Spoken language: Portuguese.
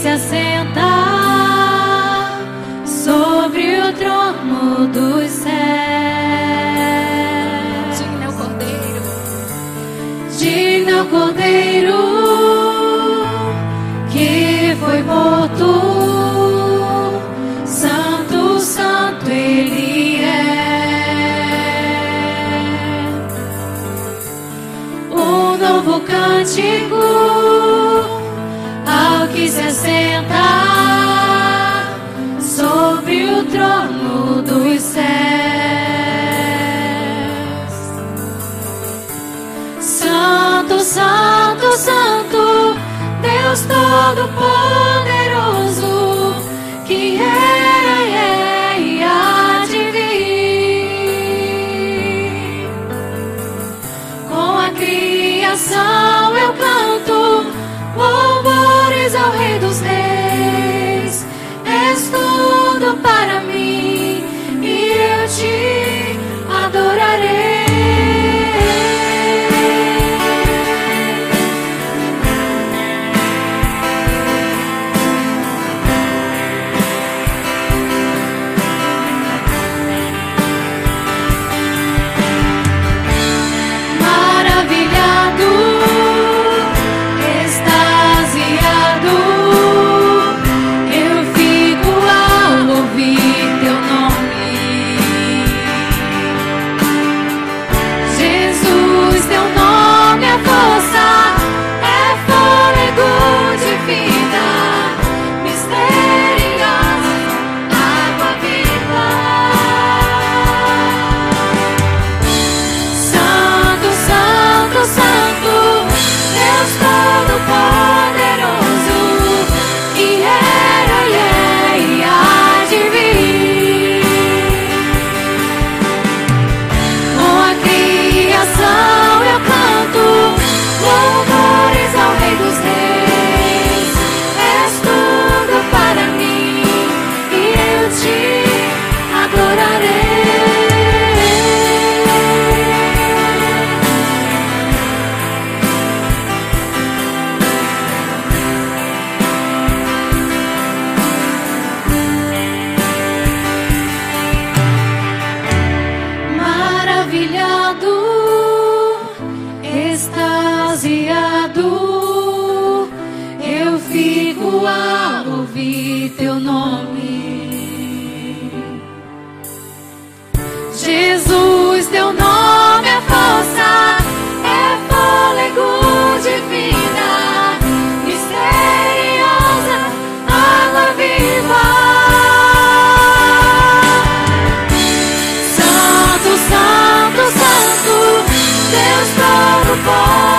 se assenta sobre o trono dos céus. Digno é o Cordeiro. Digno é o Cordeiro que foi morto. Santo, santo ele é. Um novo cântico Santo, Santo, Deus Todo-Poderoso, que era e é e há de vir. Com a criação eu canto louvores ao Rei dos Reis. És tudo para mim above.